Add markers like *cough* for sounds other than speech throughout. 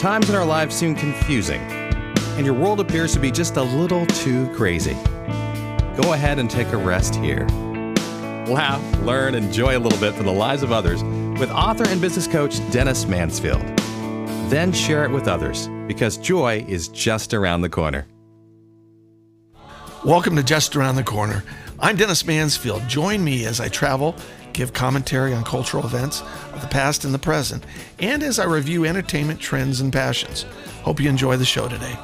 Times in our lives seem confusing and your world appears to be just a little too crazy, go ahead and take a rest here. Laugh, learn, enjoy a little bit from the lives of others with author and business coach Dennis Mansfield. Then share it with others because joy is just around the corner. Welcome to Just Around the Corner. I'm Dennis Mansfield. Join me as I travel, give commentary on cultural events of the past and the present, and as I review entertainment trends and passions. Hope you enjoy the show today.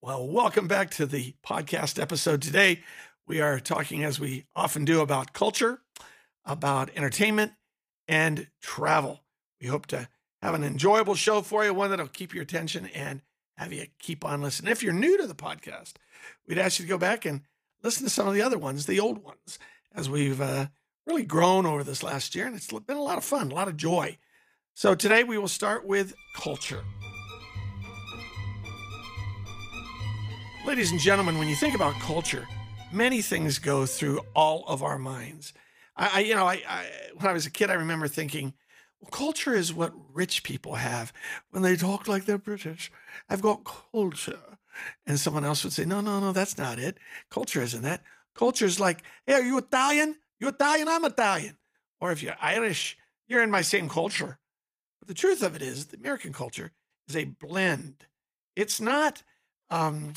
Well, welcome back to the podcast episode. Today, we are talking, as we often do, about culture, about entertainment, and travel. We hope to have an enjoyable show for you, one that'll keep your attention and have you keep on listening. If you're new to the podcast, we'd ask you to go back and listen to some of the other ones, the old ones, as we've uh, really grown over this last year. And it's been a lot of fun, a lot of joy. So today we will start with culture. Ladies and gentlemen, when you think about culture, many things go through all of our minds. I, you know, I, I, when I was a kid, I remember thinking, well, culture is what rich people have when they talk like they're British. I've got culture, and someone else would say, no, no, no, that's not it. Culture isn't that. Culture is like, hey, are you Italian? You Italian? I'm Italian. Or if you're Irish, you're in my same culture. But the truth of it is, the American culture is a blend. It's not. Um,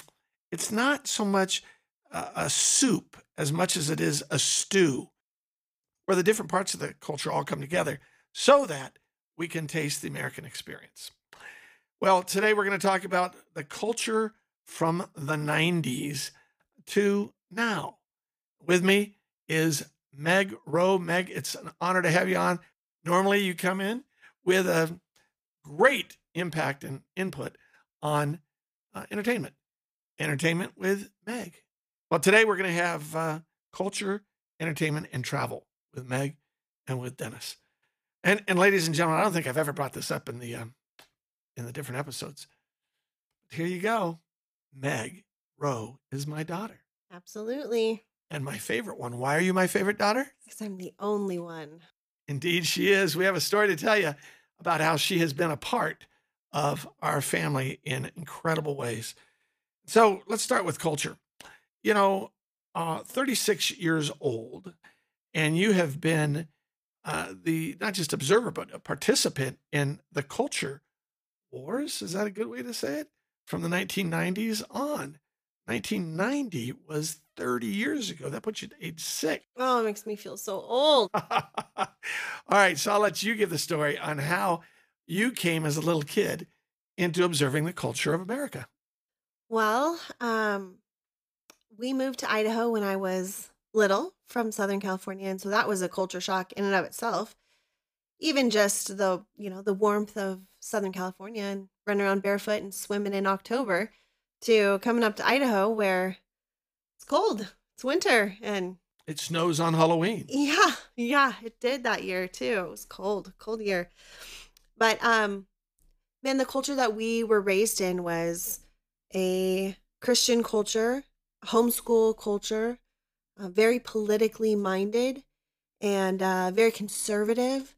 it's not so much a, a soup as much as it is a stew, where the different parts of the culture all come together so that we can taste the American experience. Well, today we're going to talk about the culture from the 90s to now. With me is Meg Rowe. Meg, it's an honor to have you on. Normally, you come in with a great impact and input on uh, entertainment entertainment with Meg. Well, today we're going to have uh, culture, entertainment, and travel with Meg and with Dennis. And and ladies and gentlemen, I don't think I've ever brought this up in the um, in the different episodes. Here you go. Meg Rowe is my daughter. Absolutely. And my favorite one. Why are you my favorite daughter? Because I'm the only one. Indeed, she is. We have a story to tell you about how she has been a part of our family in incredible ways. So let's start with culture. You know, uh, 36 years old, and you have been uh, the not just observer, but a participant in the culture wars. Is that a good way to say it? From the 1990s on. 1990 was 30 years ago. That puts you at age six. Oh, it makes me feel so old. *laughs* All right. So I'll let you give the story on how you came as a little kid into observing the culture of America. Well, um, we moved to Idaho when I was little from Southern California, and so that was a culture shock in and of itself. Even just the you know the warmth of Southern California and running around barefoot and swimming in October, to coming up to Idaho where it's cold, it's winter, and it snows on Halloween. Yeah, yeah, it did that year too. It was cold, cold year. But um, man, the culture that we were raised in was a Christian culture, homeschool culture, uh, very politically minded and uh, very conservative.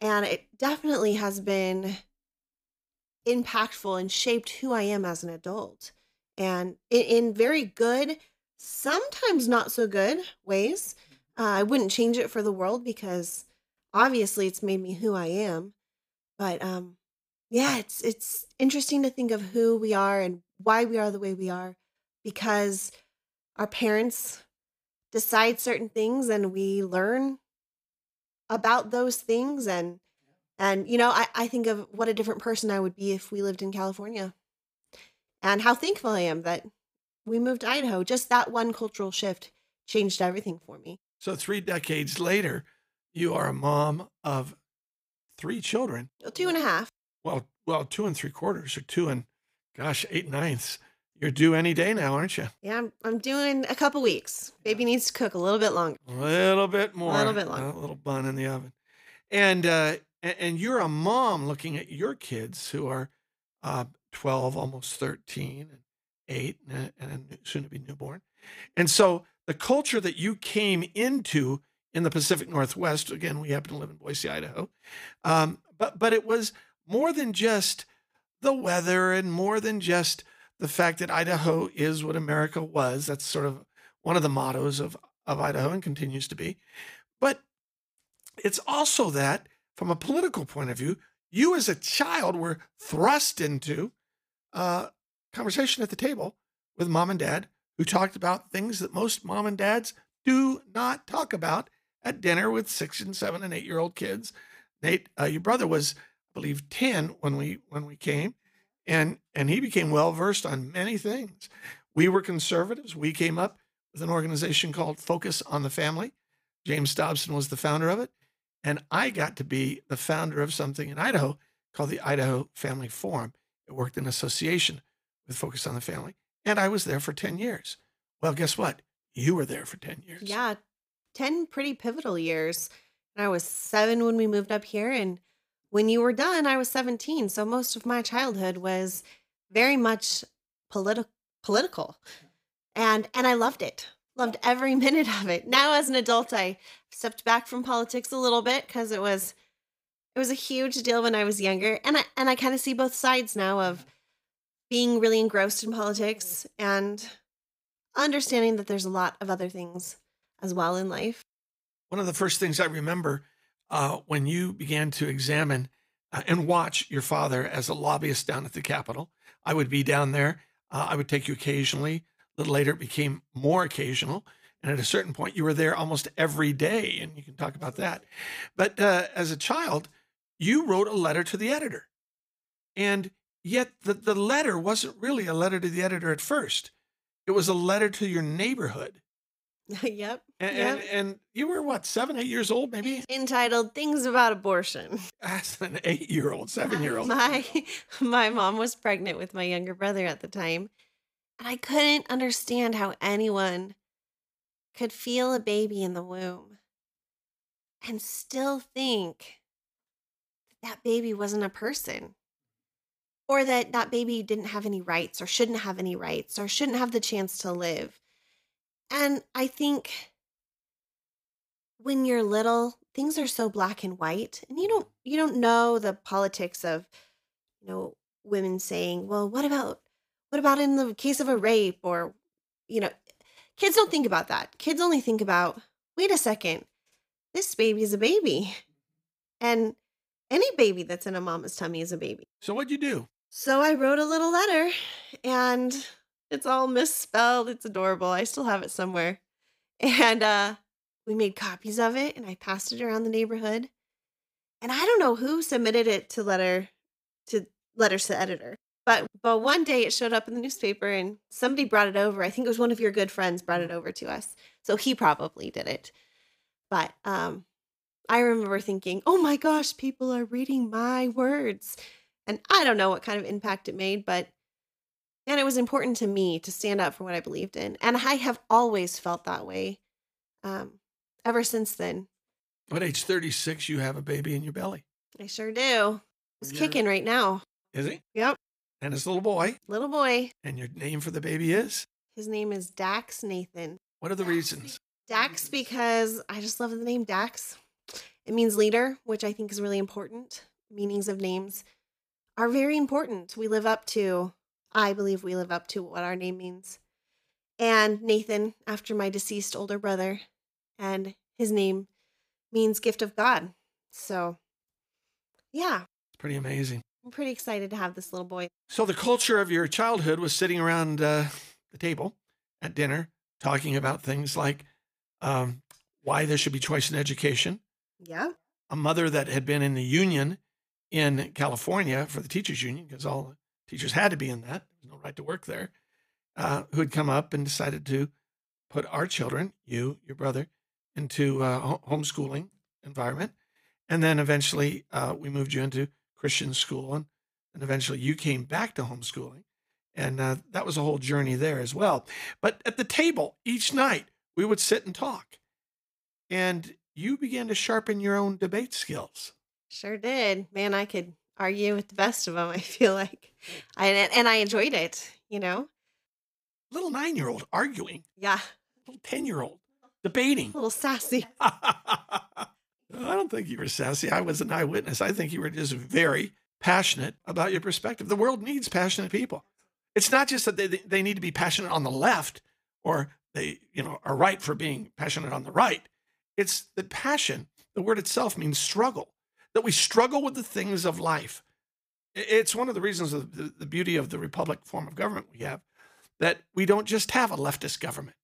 And it definitely has been impactful and shaped who I am as an adult. And in, in very good, sometimes not so good ways. Uh, I wouldn't change it for the world because obviously it's made me who I am. But um, yeah, it's it's interesting to think of who we are and why we are the way we are because our parents decide certain things and we learn about those things and and you know I, I think of what a different person i would be if we lived in california and how thankful i am that we moved to idaho. Just that one cultural shift changed everything for me. So three decades later you are a mom of three children. Two and a half. Well well two and three quarters or two and gosh eight ninths you're due any day now, aren't you? Yeah, I'm, I'm doing a couple weeks. Baby needs to cook a little bit longer. A little bit more. A little bit longer. A little bun in the oven. And uh, and you're a mom looking at your kids who are uh, 12, almost 13, and 8, and, and soon to be newborn. And so the culture that you came into in the Pacific Northwest. Again, we happen to live in Boise, Idaho. Um, but but it was more than just the weather and more than just the fact that Idaho is what America was. That's sort of one of the mottos of, of Idaho and continues to be. But it's also that, from a political point of view, you as a child were thrust into a conversation at the table with mom and dad who talked about things that most mom and dads do not talk about at dinner with six and seven and eight year old kids. Nate, uh, your brother was, I believe, ten when we when we came, and and he became well versed on many things. We were conservatives. We came up with an organization called Focus on the Family. James Dobson was the founder of it, and I got to be the founder of something in Idaho called the Idaho Family Forum. It worked in association with Focus on the Family, and I was there for ten years. Well, guess what? You were there for ten years. Yeah, 10 pretty pivotal years. I was seven when we moved up here. And when you were done, I was 17. So most of my childhood was very much politi- political. Mm-hmm. And and I loved it. Loved every *laughs* minute of it. Now as an adult, I stepped back from politics a little bit because it was it was a huge deal when I was younger. And I and I kind of see both sides now of mm-hmm. being really engrossed in mm-hmm. politics and understanding that there's a lot of other things as well in life. One of the first things I remember uh, when you began to examine uh, and watch your father as a lobbyist down at the Capitol, I would be down there. Uh, I would take you occasionally. A little later, it became more occasional. And at a certain point, you were there almost every day. And you can talk about that. But uh, as a child, you wrote a letter to the editor. And yet, the, the letter wasn't really a letter to the editor at first, it was a letter to your neighborhood. *laughs* yep. And, yep. and, and you were what, seven, eight years old, maybe? Entitled Things About Abortion. *laughs* As an eight year old, seven year old. *laughs* My my mom was pregnant with my younger brother at the time. And I couldn't understand how anyone could feel a baby in the womb and still think that, that baby wasn't a person or that that baby didn't have any rights or shouldn't have any rights or shouldn't have the chance to live. And I think when you're little, things are so black and white and you don't you don't know the politics of you know women saying, "Well, what about what about in the case of a rape or you know, kids don't think about that. Kids only think about, "Wait a second. This baby is a baby." And any baby that's in a mama's tummy is a baby. So what'd you do? So I wrote a little letter and it's all misspelled. It's adorable. I still have it somewhere. And uh we made copies of it and I passed it around the neighborhood. And I don't know who submitted it to letter to letters to editor. But but one day it showed up in the newspaper and somebody brought it over. I think it was one of your good friends brought it over to us. So he probably did it. But um I remember thinking, "Oh my gosh, people are reading my words." And I don't know what kind of impact it made, but and it was important to me to stand up for what I believed in. And I have always felt that way um, ever since then. At age 36, you have a baby in your belly. I sure do. It's kicking right now. Is he? Yep. And it's a little boy. Little boy. And your name for the baby is? His name is Dax Nathan. What are the reasons? Dax because I just love the name Dax. It means leader, which I think is really important. Meanings of names are very important. We live up to, I believe we live up to what our name means. And Nathan, after my deceased older brother, and his name means gift of God. So, yeah, It's pretty amazing. I'm pretty excited to have this little boy. So the culture of your childhood was sitting around uh, the table at dinner talking about things like um, why there should be choice in education. Yeah. A mother that had been in the union in California for the teachers union, because all teachers had to be in that. There's no right to work there. Uh, who had come up and decided to put our children, you, your brother, into uh, homeschooling environment, and then eventually uh, we moved you into Christian school, and, and eventually you came back to homeschooling, and uh, that was a whole journey there as well. But at the table each night, we would sit and talk, and you began to sharpen your own debate skills. Sure did. Man, I could argue with the best of them, *laughs* I feel like. I, and I enjoyed it, you know? Little nine-year-old arguing. Yeah. little 10 year old debating. A little sassy. *laughs* I don't think you were sassy. I was an eyewitness. I think you were just very passionate about your perspective. The world needs passionate people. It's not just that they, they need to be passionate on the left or they, you know, are right for being passionate on the right. It's that passion, the word itself means struggle, that we struggle with the things of life. It's one of the reasons of the, the beauty of the republic form of government we have that we don't just have a leftist government.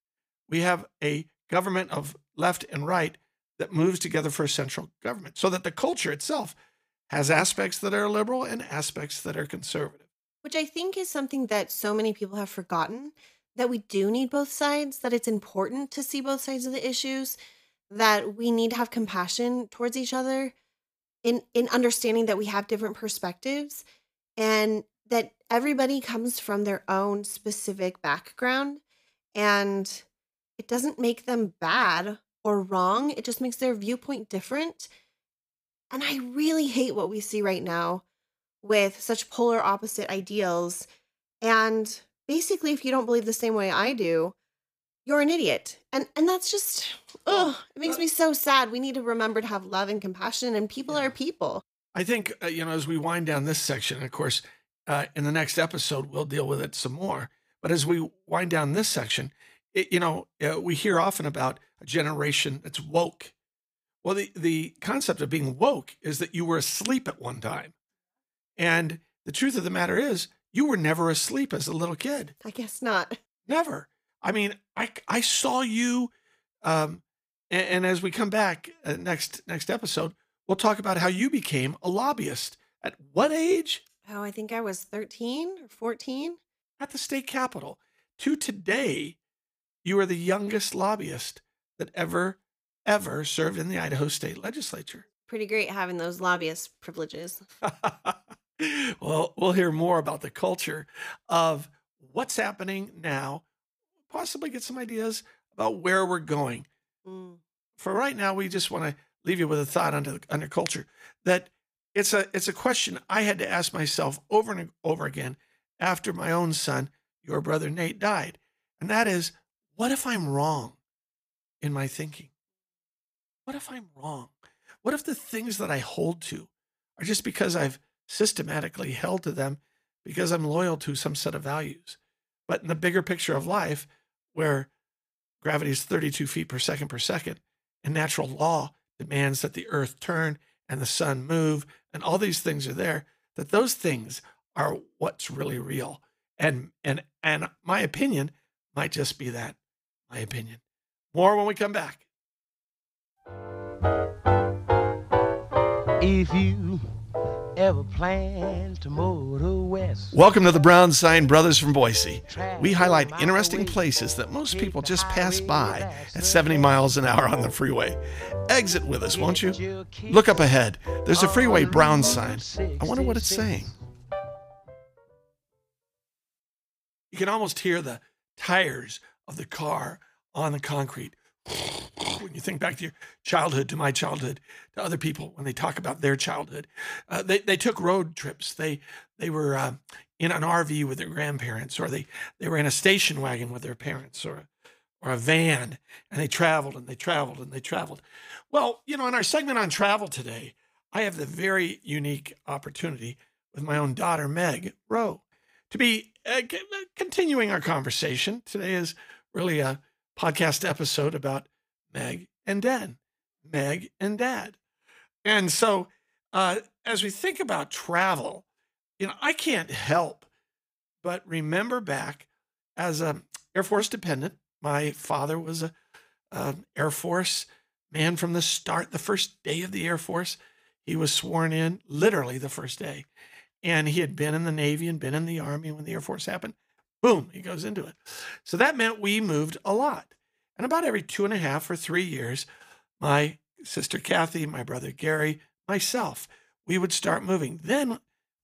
We have a government of left and right that moves together for a central government so that the culture itself has aspects that are liberal and aspects that are conservative. Which I think is something that so many people have forgotten that we do need both sides, that it's important to see both sides of the issues, that we need to have compassion towards each other in in understanding that we have different perspectives and that everybody comes from their own specific background and it doesn't make them bad or wrong. It just makes their viewpoint different. And I really hate what we see right now with such polar opposite ideals. And basically, if you don't believe the same way I do, you're an idiot. And and that's just oh, it makes me so sad. We need to remember to have love and compassion and people yeah. are people. I think uh, you know as we wind down this section, of course, uh, in the next episode we'll deal with it some more. But as we wind down this section, it, you know, uh, we hear often about a generation that's woke. Well, the, the concept of being woke is that you were asleep at one time. And the truth of the matter is, you were never asleep as a little kid. I guess not. Never. I mean, I, I saw you. Um, and, and as we come back uh, next next episode, we'll talk about how you became a lobbyist. At what age? Oh, I think I was 13 or 14. At the state capitol. To today, you are the youngest lobbyist that ever, ever served in the Idaho state legislature. Pretty great having those lobbyist privileges. *laughs* well, we'll hear more about the culture of what's happening now, possibly get some ideas about where we're going. Mm. For right now, we just want to leave you with a thought under, under culture that it's a it's a question I had to ask myself over and over again after my own son, your brother Nate, died. And that is, what if I'm wrong in my thinking? What if I'm wrong? What if the things that I hold to are just because I've systematically held to them because I'm loyal to some set of values? But in the bigger picture of life, where gravity is 32 feet per second per second, and natural law demands that the earth turn and the sun move, and all these things are there, that those things are what's really real. And and and my opinion might just be that my opinion. More when we come back. If you ever plan to motor west. Welcome to the Brown Sign Brothers from Boise. We highlight interesting places that most people just pass by at 70 miles an hour on the freeway. Exit with us, won't you? Look up ahead. There's a freeway brown sign. I wonder what it's saying. You can almost hear the tires of the car on the concrete. When you think back to your childhood, to my childhood, to other people when they talk about their childhood, uh, they they took road trips. They they were uh, in an RV with their grandparents, or they they were in a station wagon with their parents, or or a van, and they traveled and they traveled and they traveled. Well, you know, in our segment on travel today, I have the very unique opportunity with my own daughter Meg Rowe to be uh, continuing our conversation. Today is really a podcast episode about Meg and Dad, Meg and Dad. And so, uh, as we think about travel, you know, I can't help but remember back as a Air Force dependent. My father was a, a Air Force man from the start. The first day of the Air Force, he was sworn in, literally the first day, and he had been in the Navy and been in the Army when the Air Force happened. Boom, he goes into it. So that meant we moved a lot. And about every two and a half or three years, my sister Kathy, my brother Gary, myself, we would start moving. Then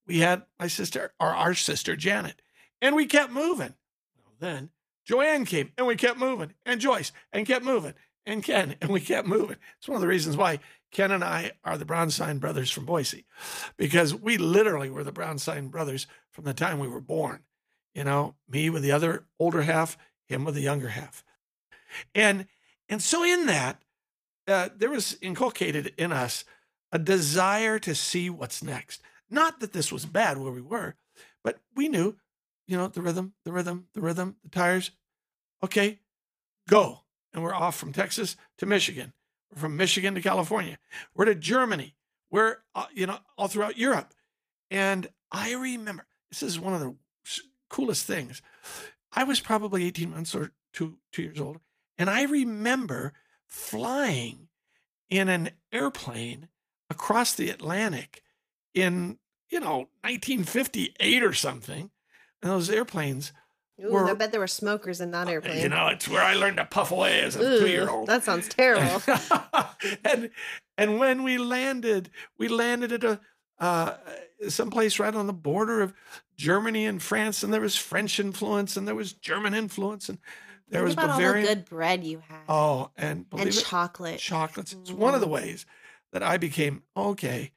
we had my sister, or our sister Janet, and we kept moving. Well, then Joanne came and we kept moving, and Joyce and kept moving, and Ken and we kept moving. It's one of the reasons why Ken and I are the Brown Sign brothers from Boise, because we literally were the Brown Sign brothers from the time we were born. You know, me with the other older half, him with the younger half. And and so in that, uh, there was inculcated in us a desire to see what's next. Not that this was bad where we were, but we knew, you know, the rhythm, the rhythm, the rhythm, the tires. Okay, go. And we're off from Texas to Michigan, we're from Michigan to California, we're to Germany, we're, uh, you know, all throughout Europe. And I remember, this is one of the coolest things. I was probably 18 months or two, two years old. And I remember flying in an airplane across the Atlantic in, you know, 1958 or something. And those airplanes, Ooh, We're- I bet there were smokers in that oh, airplane. you know, it's where I learned to puff away as a Ooh, two year old. That sounds *laughs* terrible. and and when we landed, we landed at a uh, someplace right on the border of Germany and France, and there was French influence, and there was German influence, and there Think was about Bavarian. all the good bread you had. Oh, and and it, chocolate. chocolates. It's one of the Mm. ways that I became okay.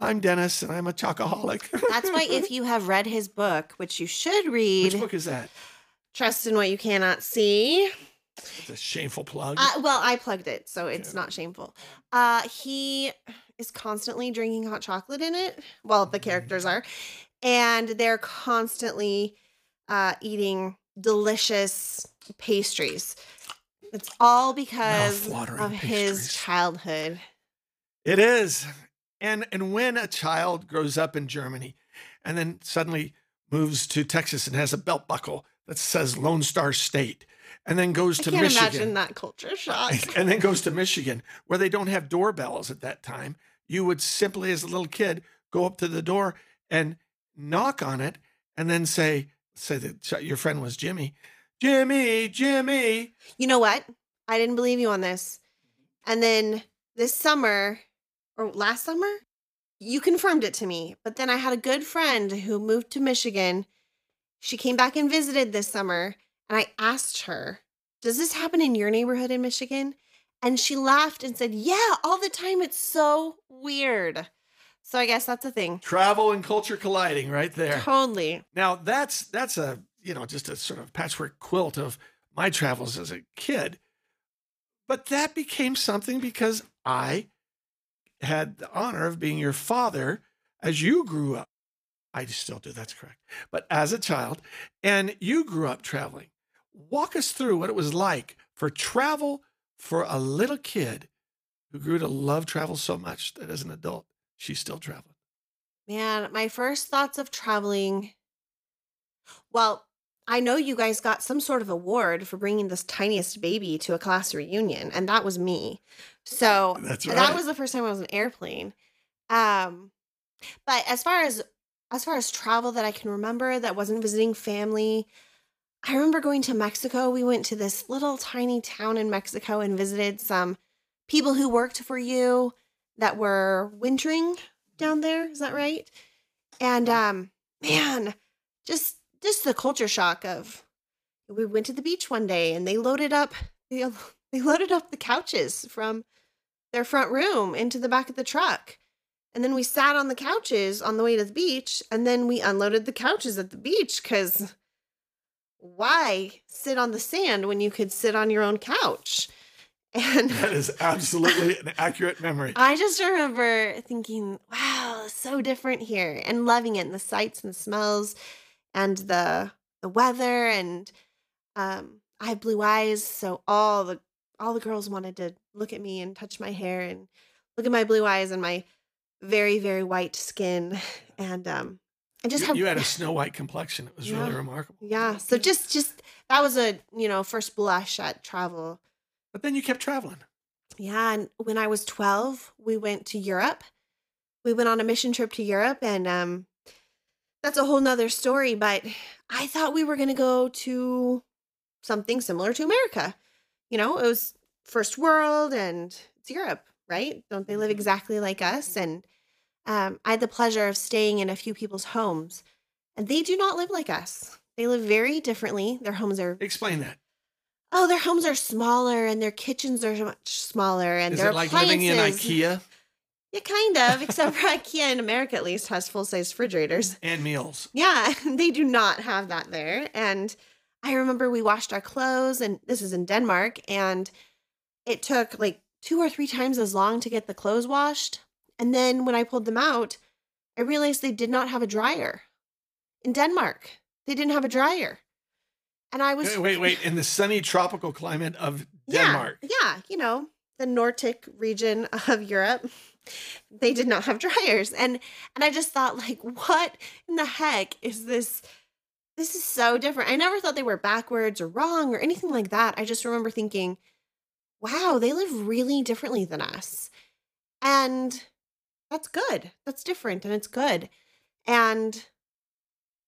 I'm Dennis, and I'm a chocoholic. That's why if *laughs* you have read his book, which you should read, which book is that? Trust in What You Cannot See. It's a shameful plug. Uh, well, I plugged it, so it's Okay. not shameful. Uh, he is constantly drinking hot chocolate in it. Well, the characters are, and they're constantly uh, eating delicious pastries. It's all because of his pastries. childhood. It is. And and when a child grows up in Germany and then suddenly moves to Texas and has a belt buckle that says Lone Star State and then goes I to can't Michigan imagine that culture shock. *laughs* and then goes to Michigan where they don't have doorbells at that time, you would simply as a little kid go up to the door and knock on it and then say say that your friend was Jimmy. Jimmy, Jimmy. You know what? I didn't believe you on this. And then this summer, or last summer, you confirmed it to me. But then I had a good friend who moved to Michigan. She came back and visited this summer. And I asked her, Does this happen in your neighborhood in Michigan? And she laughed and said, Yeah, all the time. It's so weird. So I guess that's a thing. Travel and culture colliding right there. Totally. Now that's that's a you know just a sort of patchwork quilt of my travels as a kid, but that became something because I had the honor of being your father as you grew up. I still do. That's correct. But as a child, and you grew up traveling. Walk us through what it was like for travel for a little kid who grew to love travel so much that as an adult she's still traveling. Man, my first thoughts of traveling. Well, I know you guys got some sort of award for bringing this tiniest baby to a class reunion, and that was me. So That's that was the first time I was on an airplane. Um, but as far as as far as travel that I can remember, that wasn't visiting family. I remember going to Mexico. We went to this little tiny town in Mexico and visited some people who worked for you that were wintering down there. Is that right? And um, man, just just the culture shock of we went to the beach one day and they loaded up they, *laughs* they loaded up the couches from their front room into the back of the truck. And then we sat on the couches on the way to the beach and then we unloaded the couches at the beach cuz why sit on the sand when you could sit on your own couch? *laughs* And That is absolutely an accurate memory. *laughs* I just remember thinking, wow, so different here and loving it and the sights and the smells and the the weather and um I have blue eyes, so all the all the girls wanted to look at me and touch my hair and look at my blue eyes and my very, very white skin. *laughs* And um I just you, have you had a *laughs* snow white complexion. It was really remarkable. yeah. So just just that was a, you know, first blush at travel. But then you kept traveling. Yeah, and when I was 12, we went to Europe. We went on a mission trip to Europe and um that's a whole nother story, but I thought we were gonna go to something similar to America. You know, it was first world and it's Europe, right? Don't they live exactly like us? And um, I had the pleasure of staying in a few people's homes, and they do not live like us. They live very differently. Their homes are Explain that. oh, their homes are smaller and their kitchens are much smaller and Is their it like living in IKEA *laughs* Yeah, kind of. Except for *laughs* IKEA in America, at least, has full size refrigerators. and meals? Yeah, *laughs* they do not have that there. And I remember we washed our clothes, and this is in Denmark, and it took like two or three times as long to get the clothes washed. And then when I pulled them out, I realized they did not have a dryer. In Denmark, they didn't have a dryer. And I was Wait, wait, wait. In the sunny tropical climate of Denmark. Yeah, yeah, you know, the Nordic region *laughs* of Europe. They did not have dryers. And and I just thought like what in the heck is this this is so different. I never thought they were backwards or wrong or anything like that. I just remember thinking, wow, they live really differently than us. And that's good. That's different and it's good. And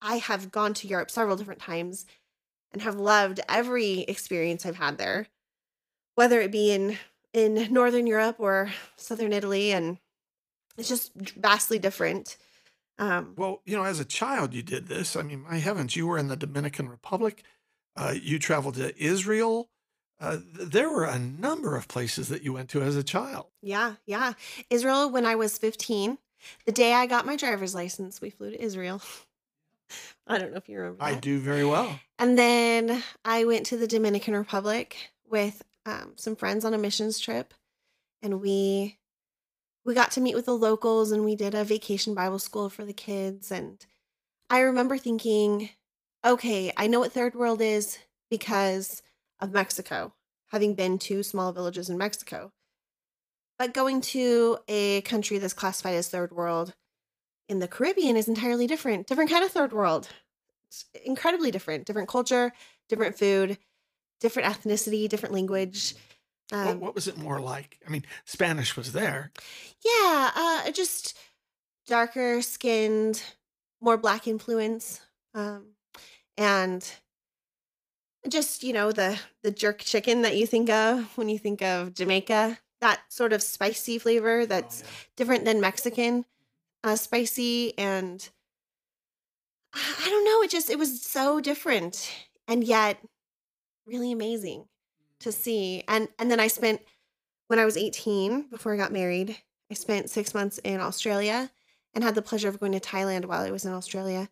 I have gone to Europe several different times and have loved every experience I've had there, whether it be in in northern Europe or southern Italy, and it's just vastly different. Um, Well, you know, as a child, you did this. I mean, my heavens, you were in the Dominican Republic. Uh, you traveled to Israel. Uh, there were a number of places that you went to as a child. yeah, yeah. Israel, when I was 15, the day I got my driver's license, we flew to Israel. *laughs* I don't know if you remember. I do very well. And then I went to the Dominican Republic with um, some friends on a missions trip, and we we got to meet with the locals, and we did a vacation Bible school for the kids. And I remember thinking, okay, I know what third world is because of Mexico, having been to small villages in Mexico. But going to a country that's classified as third world in the Caribbean is entirely different, different kind of third world it's incredibly different different culture different food different ethnicity different language what, um, what was it more like? I mean, Spanish was there. yeah uh just darker skinned more black influence um and just you know the the jerk chicken that you think of when you think of jamaica that sort of spicy flavor that's different than mexican uh spicy and I I don't know. It just it was so different and yet really amazing to see. And and then I spent when I was 18 before I got married, I spent 6 months in Australia and had the pleasure of going to Thailand while I was in Australia.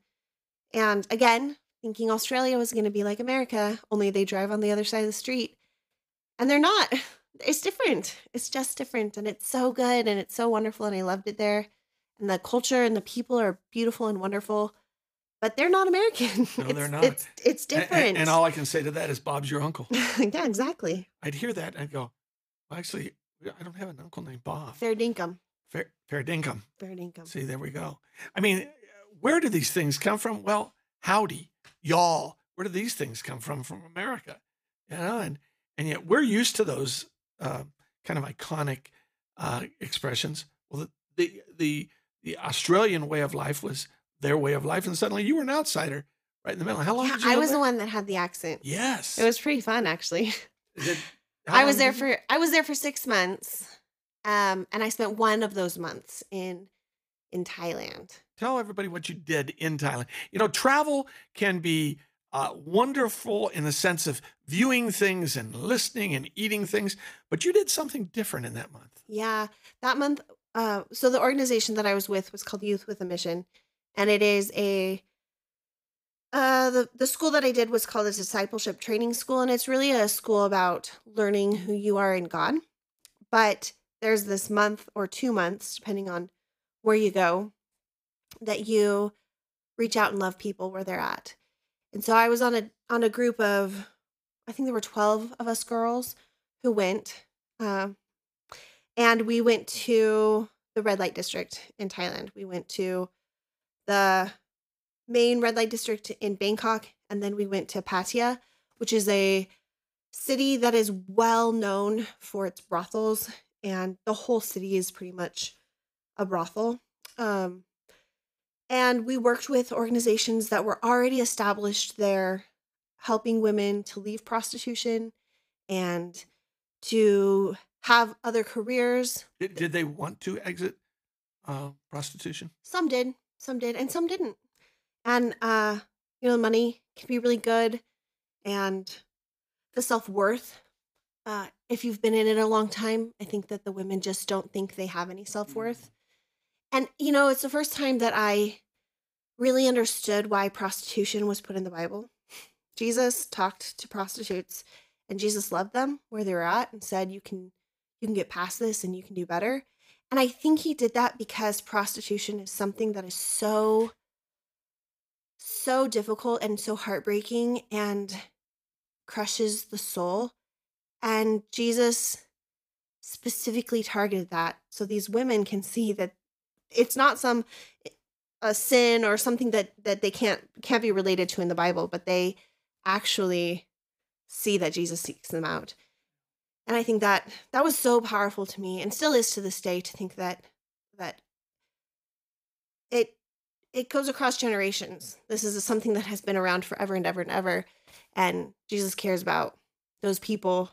And again, thinking Australia was going to be like America, only they drive on the other side of the street. And they're not. *laughs* It's different. It's just different and it's so good and it's so wonderful and I loved it there. And the culture and the people are beautiful and wonderful but they're not American. *laughs* No, they're not. It's it's A- a- different. And, all I can say to that is Bob's your uncle. *laughs* yeah, exactly. I'd hear that and I'd go, well, actually, I don't have an uncle named Bob. Fair dinkum. Fair, fair dinkum. Fair dinkum. See, there we go. I mean, where do these things come from? Well, howdy, y'all. Where do these things come from? From America, you know, and and yet we're used to those uh, kind of iconic uh, expressions. Well, the, the the the Australian way of life was their way of life, and suddenly you were an outsider right in the middle. How long? Yeah, did you I was the one that had the accent. Yes, It was pretty fun actually. *laughs* How I was there for I was there for 6 months. Um and I spent one of those months in in Thailand. tell everybody what you did in Thailand. You know, travel can be uh, wonderful in the sense of viewing things and listening and eating things, but you did something different in that month. Yeah, that month. Uh, so the organization that I was with was called Youth with a Mission, and it is a. Uh, the the school that I did was called a discipleship training school, and it's really a school about learning who you are in God. But there's this month or two months, depending on where you go, that you reach out and love people where they're at. And so I was on a on a group of, I think there were twelve of us girls who went. Um, and we went to the red light district in Thailand. We went to the main red light district in Bangkok, and then we went to Pattaya, which is a city that is well known for its brothels, and the whole city is pretty much a brothel. Um, and we worked with organizations that were already established there, helping women to leave prostitution and to have other careers. Did, did they want to exit uh, prostitution? Some did, some did, and some didn't. And uh, you know, money can be really good, and the self worth. Uh, if you've been in it a long time, I think that the women just don't think they have any self worth. And you know, it's the first time that I really understood why prostitution was put in the Bible. Jesus talked to prostitutes and Jesus loved them where they were at and said you can you can get past this and you can do better. And I think he did that because prostitution is something that is so so difficult and so heartbreaking and crushes the soul. And Jesus specifically targeted that so these women can see that it's not some a sin or something that that they can't can't be related to in the Bible, but they actually see that Jesus seeks them out. And I think that that was so powerful to me and still is to this day to think that that it it goes across generations. This is something that has been around forever and ever and ever and Jesus cares about those people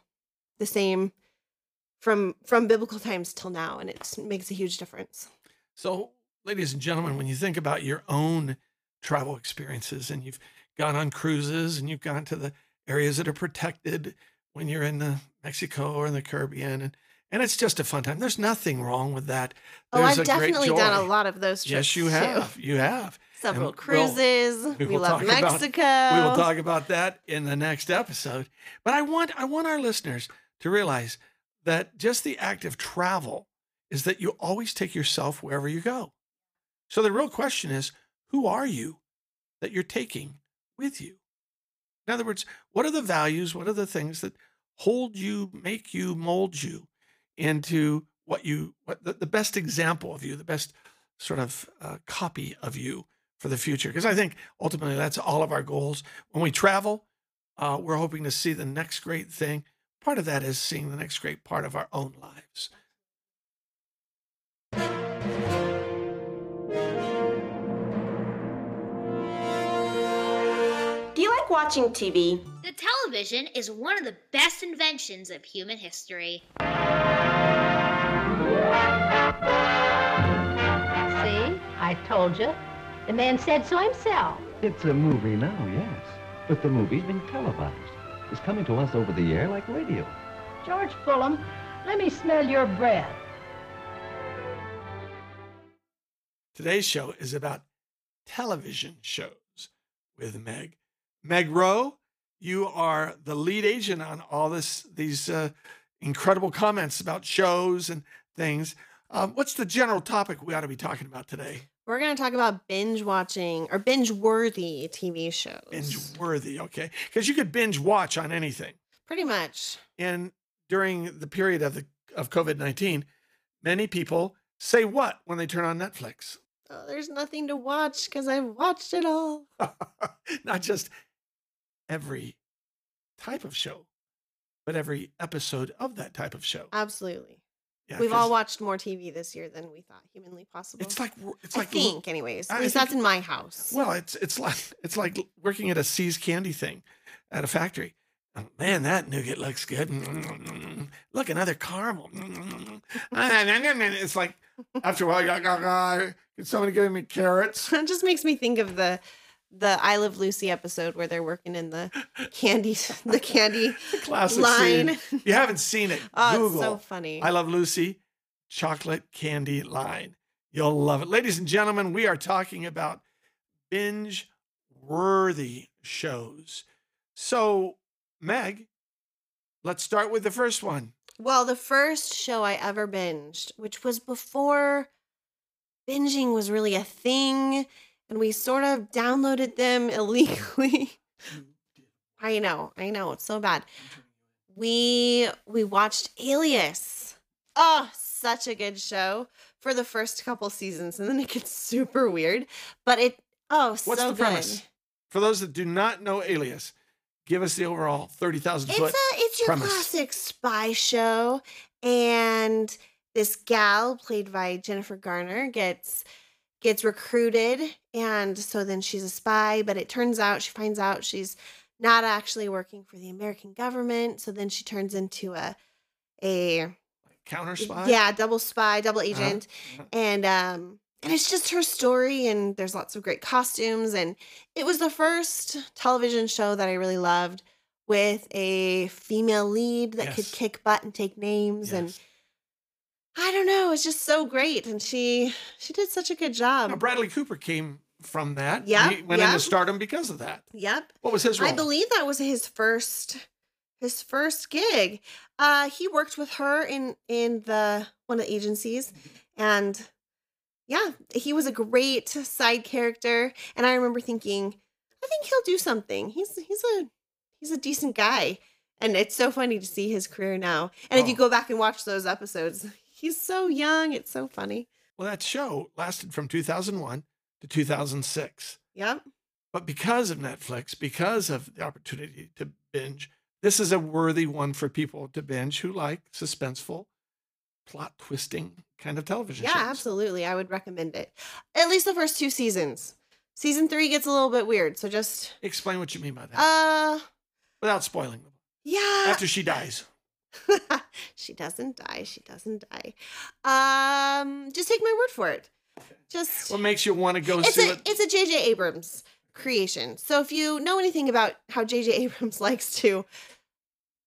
the same from from biblical times till now and it makes a huge difference. So, ladies and gentlemen, when you think about your own travel experiences and you've gone on cruises and you've gone to the areas that are protected when you're in the Mexico or in the Caribbean and and it's just a fun time. There's nothing wrong with that. Oh, I've a great definitely done a lot of those trips. Yes, you too. have. You have. Several we'll- cruises. we we will love talk about- Mexico. We will talk about that in the next episode. But I want I want our listeners to realize that just the act of travel is that you always take yourself wherever you go. So the real question is, who are you that you're taking with you? In other words, what are the values? What are the things that hold you, make you, mold you into what you, what the, the best example of you, the best sort of uh, copy of you for the future? Because I think ultimately that's all of our goals. When we travel, uh, we're hoping to see the next great thing. Part of that is seeing the next great part of our own lives. Watching TV? The television is one of the best inventions of human history. See? I told you. The man said so himself. It's a movie now, yes. But the movie's been televised. It's coming to us over the air like radio. George Fulham, let me smell your breath. Today's show is about television shows with Meg. Meg Rowe, you are the lead agent on all this these uh, incredible comments about shows and things. Um, what's the general topic we ought to be talking about today? We're going to talk about binge watching or binge worthy TV shows. Binge worthy, okay? Because you could binge watch on anything. Pretty much. And during the period of the of COVID nineteen, many people say what when they turn on Netflix? Oh, there's nothing to watch because I've watched it all. *laughs* Not just every type of show, but every episode of that type of show. Absolutely. Yeah, We've all watched more TV this year than we thought humanly possible. It's like it's I like think, anyways. I At least think- that's in my house. Well, it's it's like it's like working at a See's candy thing at a factory. Oh, man, that nougat looks good. Mm-hmm. Look, another caramel. Mm-hmm. *laughs* It's like after a while, you're like, oh, God, can somebody give me carrots? *laughs* it just makes me think of the the I Love Lucy episode where they're working in the candy *laughs* the candy Classic line. scene. *laughs* You haven't seen it, Oh, Google. it's so funny. I love Lucy chocolate candy line. You'll love it. Ladies and gentlemen, we are talking about binge worthy shows. So, Meg, let's start with the first one. Well, the first show I ever binged, which was before binging was really a thing, and we sort of downloaded them *laughs* illegally. I know, I know, it's so bad. We we watched Alias. Oh, such a good show for the first couple seasons, and then it gets *laughs* super weird. But it oh, What's so the premise? For those that do not know Alias, give us the overall 30,000 foot. It's a it's your premise. classic spy show, and this gal played by Jennifer Garner gets gets recruited, and so then she's a spy. But it turns out she finds out she's not actually working for the American government. So then she turns into a a Counter spy? yeah double spy, double agent, Uh-huh. and um and it's just her story and there's lots of great costumes and it was the first television show that i really loved with a female lead that could kick butt and take names and Yes. I don't know it's just so great and she she did such a good job Now, Bradley Cooper came from that. Yeah, He went yep. into stardom because of that. Yep. What was his role? I believe that was his first his first gig. Uh he worked with her in in the one of the agencies and yeah, he was a great side character and I remember thinking I think he'll do something. He's he's a he's a decent guy. And it's so funny to see his career now. And if you Oh. go back and watch those episodes, he's so young. It's so funny. Well, that show lasted from 2001 to 2006. Yep. But because of Netflix, because of the opportunity to binge, this is a worthy one for people to binge who like suspenseful, plot twisting kind of television Yeah, shows. absolutely. I would recommend it. At least the first two seasons. Season three gets a little bit weird. So just Explain what you mean by that uh without spoiling them. yeah. After she dies. *laughs* she doesn't die. She doesn't die. Um just take my word for it. Just What makes you want to go it's see a it? it's a JJ Abrams creation. So if you know anything about how JJ *laughs* Abrams likes to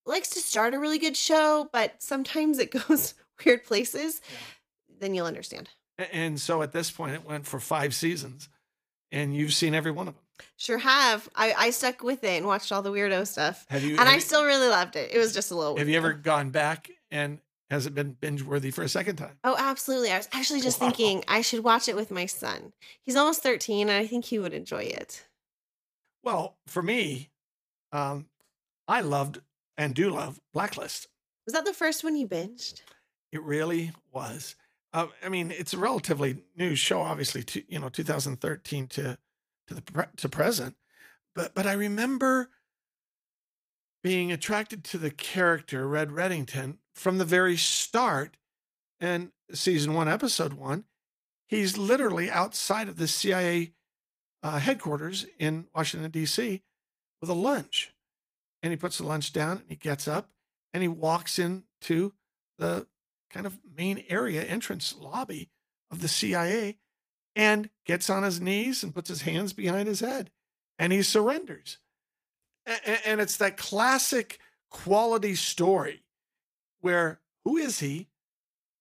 likes to start a really good show, but sometimes it *laughs* goes weird places, then you'll understand. And so at this point, it went for five seasons, and you've seen every one of them. Sure have. I, I stuck with it and watched all the weirdo stuff. Have you? And have I you- still really loved it. It was just a little Have you ever gone back and has it been binge worthy for a second time? Oh, absolutely. I was actually just Wow. thinking I should watch it with my son. He's almost 13 and I think he would enjoy it. Well, for me, um, I loved and do love Blacklist. Was that the first one you binged? It really was. Uh, I mean, it's a relatively new show, obviously, to, you know, 2013 to to the pre- to present. But but I remember being attracted to the character Red Reddington from the very start. And season one, episode one, he's literally outside of the CIA uh, headquarters in Washington D.C. with a lunch, and he puts the lunch down and he gets up and he walks into the kind of main area entrance lobby of the CIA and gets on his knees and puts his hands behind his head and he surrenders. And it's that classic quality story where who is he?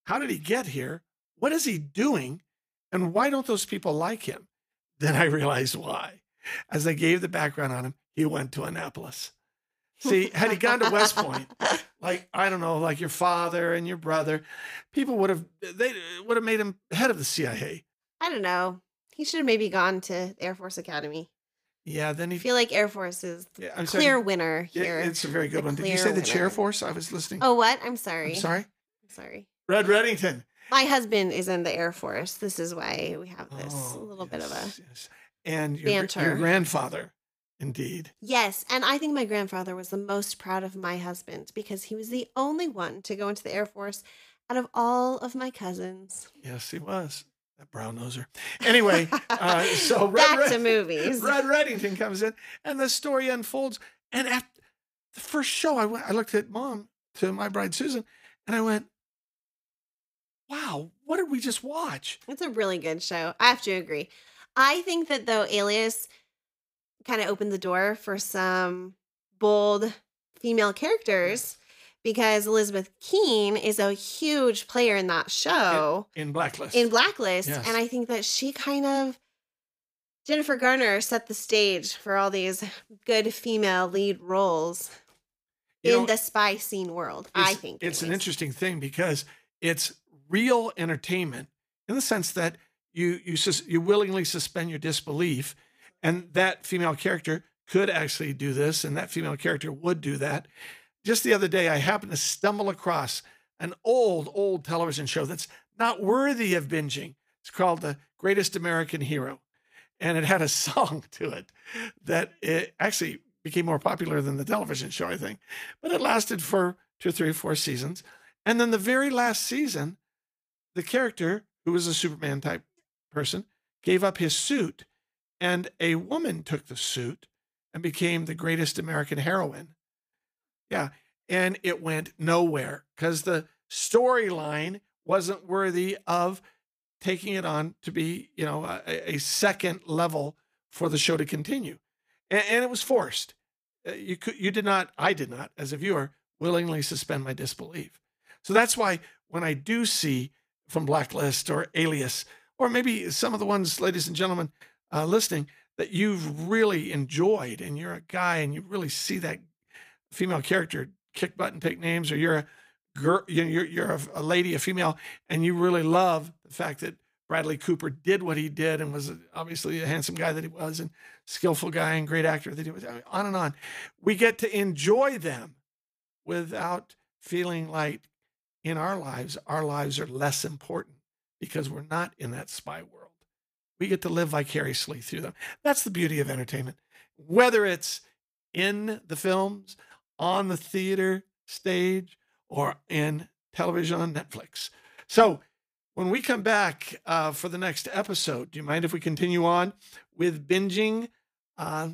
How did he get here? What is he doing? And why don't those people like him? Then I realized why. As I gave the background on him, he went to Annapolis. See, had he gone to West Point, like I don't know, like your father and your brother, people would have they would have made him head of the CIA. I don't know. He should have maybe gone to Air Force Academy. Yeah, then he. I feel like Air Force is the Yeah, I'm sorry. clear winner Yeah, here. it's a very good The one. Did you clear say the Chair. Force? I was listening. Oh, what? I'm sorry. I'm sorry. I'm sorry. Red Reddington. My husband is in the Air Force. This is why we have this Oh, little bit of a yes, yes. And your, banter. your grandfather, indeed. Yes, and I think my grandfather was the most proud of my husband because he was the only one to go into the Air Force out of all of my cousins. Yes, he was. That brown noser. Anyway, uh, *laughs* so Red Back to movies. Red Reddington comes in, and the story unfolds. And after the first show, I went, I looked at mom to my bride Susan, and I went, "Wow, what did we just watch?" It's a really good show. I have to agree. I think that though Alias kind of opened the door for some bold female characters because Elizabeth Keen is a huge player in that show In Blacklist. in Blacklist Yes. and I think that she kind of Jennifer Garner set the stage for all these good female lead roles You in know, the spy scene world. I think it's an interesting thing because it's real entertainment in the sense that you you sus- you willingly suspend your disbelief, and that female character could actually do this, and that female character would do that. Just the other day, I happened to stumble across an old old television show that's not worthy of binging. It's called The Greatest American Hero, and it had a *laughs* song to it that it actually became more popular than the television show, I think. But it lasted for two, three, four seasons. And then the very last season, the character, who was a Superman type person, gave up his suit, and a woman took the suit and became the greatest American heroine. Yeah. And it went nowhere because the storyline wasn't worthy of taking it on to be, you know, a, a second level for the show to continue. And, and it was forced. Uh, You could, you did not, I did not, as a viewer, willingly suspend my disbelief. So that's why when I do see from Blacklist or Alias, or maybe some of the ones, ladies and gentlemen, uh, listening that you've really enjoyed, and you're a guy, and you really see that female character kick butt and take names, or you're a girl, you're you're a lady, a female, and you really love the fact that Bradley Cooper did what he did and was obviously a handsome guy that he was, and skillful guy and great actor that he was. On and on, we get to enjoy them without feeling like in our lives our lives are less important because we're not in that spy world. We get to live vicariously through them. That's the beauty of entertainment. Whether it's in the films, on the theater stage, or in television on Netflix. So, when we come back uh, for the next episode, do you mind if we continue on with binging, uh,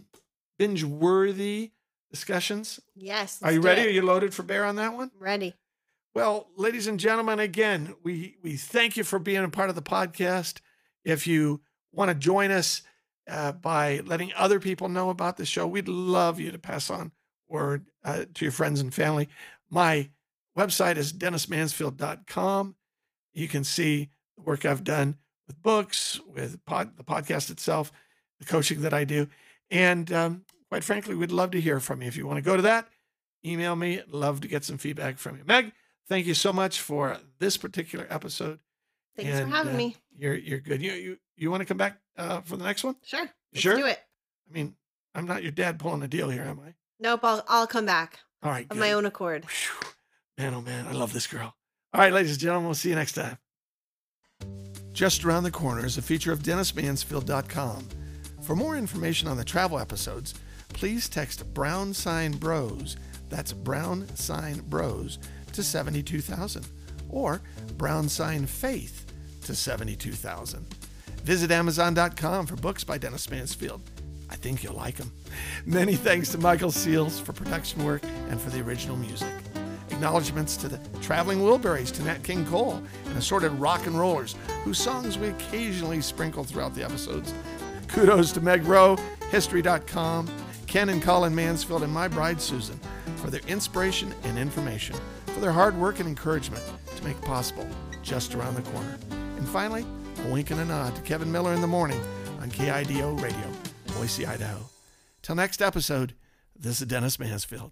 binge worthy discussions? Yes. Are you ready? it. Are you loaded for bear on that one? ready? Well, ladies and gentlemen, again, we we thank you for being a part of the podcast. If you want to join us uh, by letting other people know about the show, we'd love you to pass on word uh, to your friends and family. My website is dennismansfield.com. You can see the work I've done with books, with pod, the podcast itself, the coaching that I do. And um, quite frankly, we'd love to hear from you. If you want to go to that, email me. Love to get some feedback from you. Meg, thank you so much for this particular episode. Thanks And, for having uh, me. You're you're good. You you you want to come back uh, for the next one? Sure. Let's sure? do it. I mean, I'm not your dad pulling a deal here, am I? Nope. I'll I'll come back All right, of good. my own accord. Phew. Man, oh man, I love this girl. All right, ladies and gentlemen, we'll see you next time. Just around the corner is a feature of DennisMansfield.com. For more information on the travel episodes, please text Brown Sign Bros. That's Brown Sign Bros to 72,000 or Brown Sign Faith to 72,000. Visit Amazon.com for books by Dennis Mansfield. I think you'll like them. Many thanks to Michael Seals for production work and for the original music. Acknowledgements to the Traveling Wilburys, to Nat King Cole, and assorted rock and rollers, whose songs we occasionally sprinkle throughout the episodes. Kudos to Meg Rowe, History.com, Ken and Colin Mansfield, and my bride Susan for their inspiration and information, for their hard work and encouragement to make possible just around the corner. And finally, a wink and a nod to Kevin Miller in the morning on KIDO Radio, Boise, Idaho. Till next episode, this is Dennis Mansfield.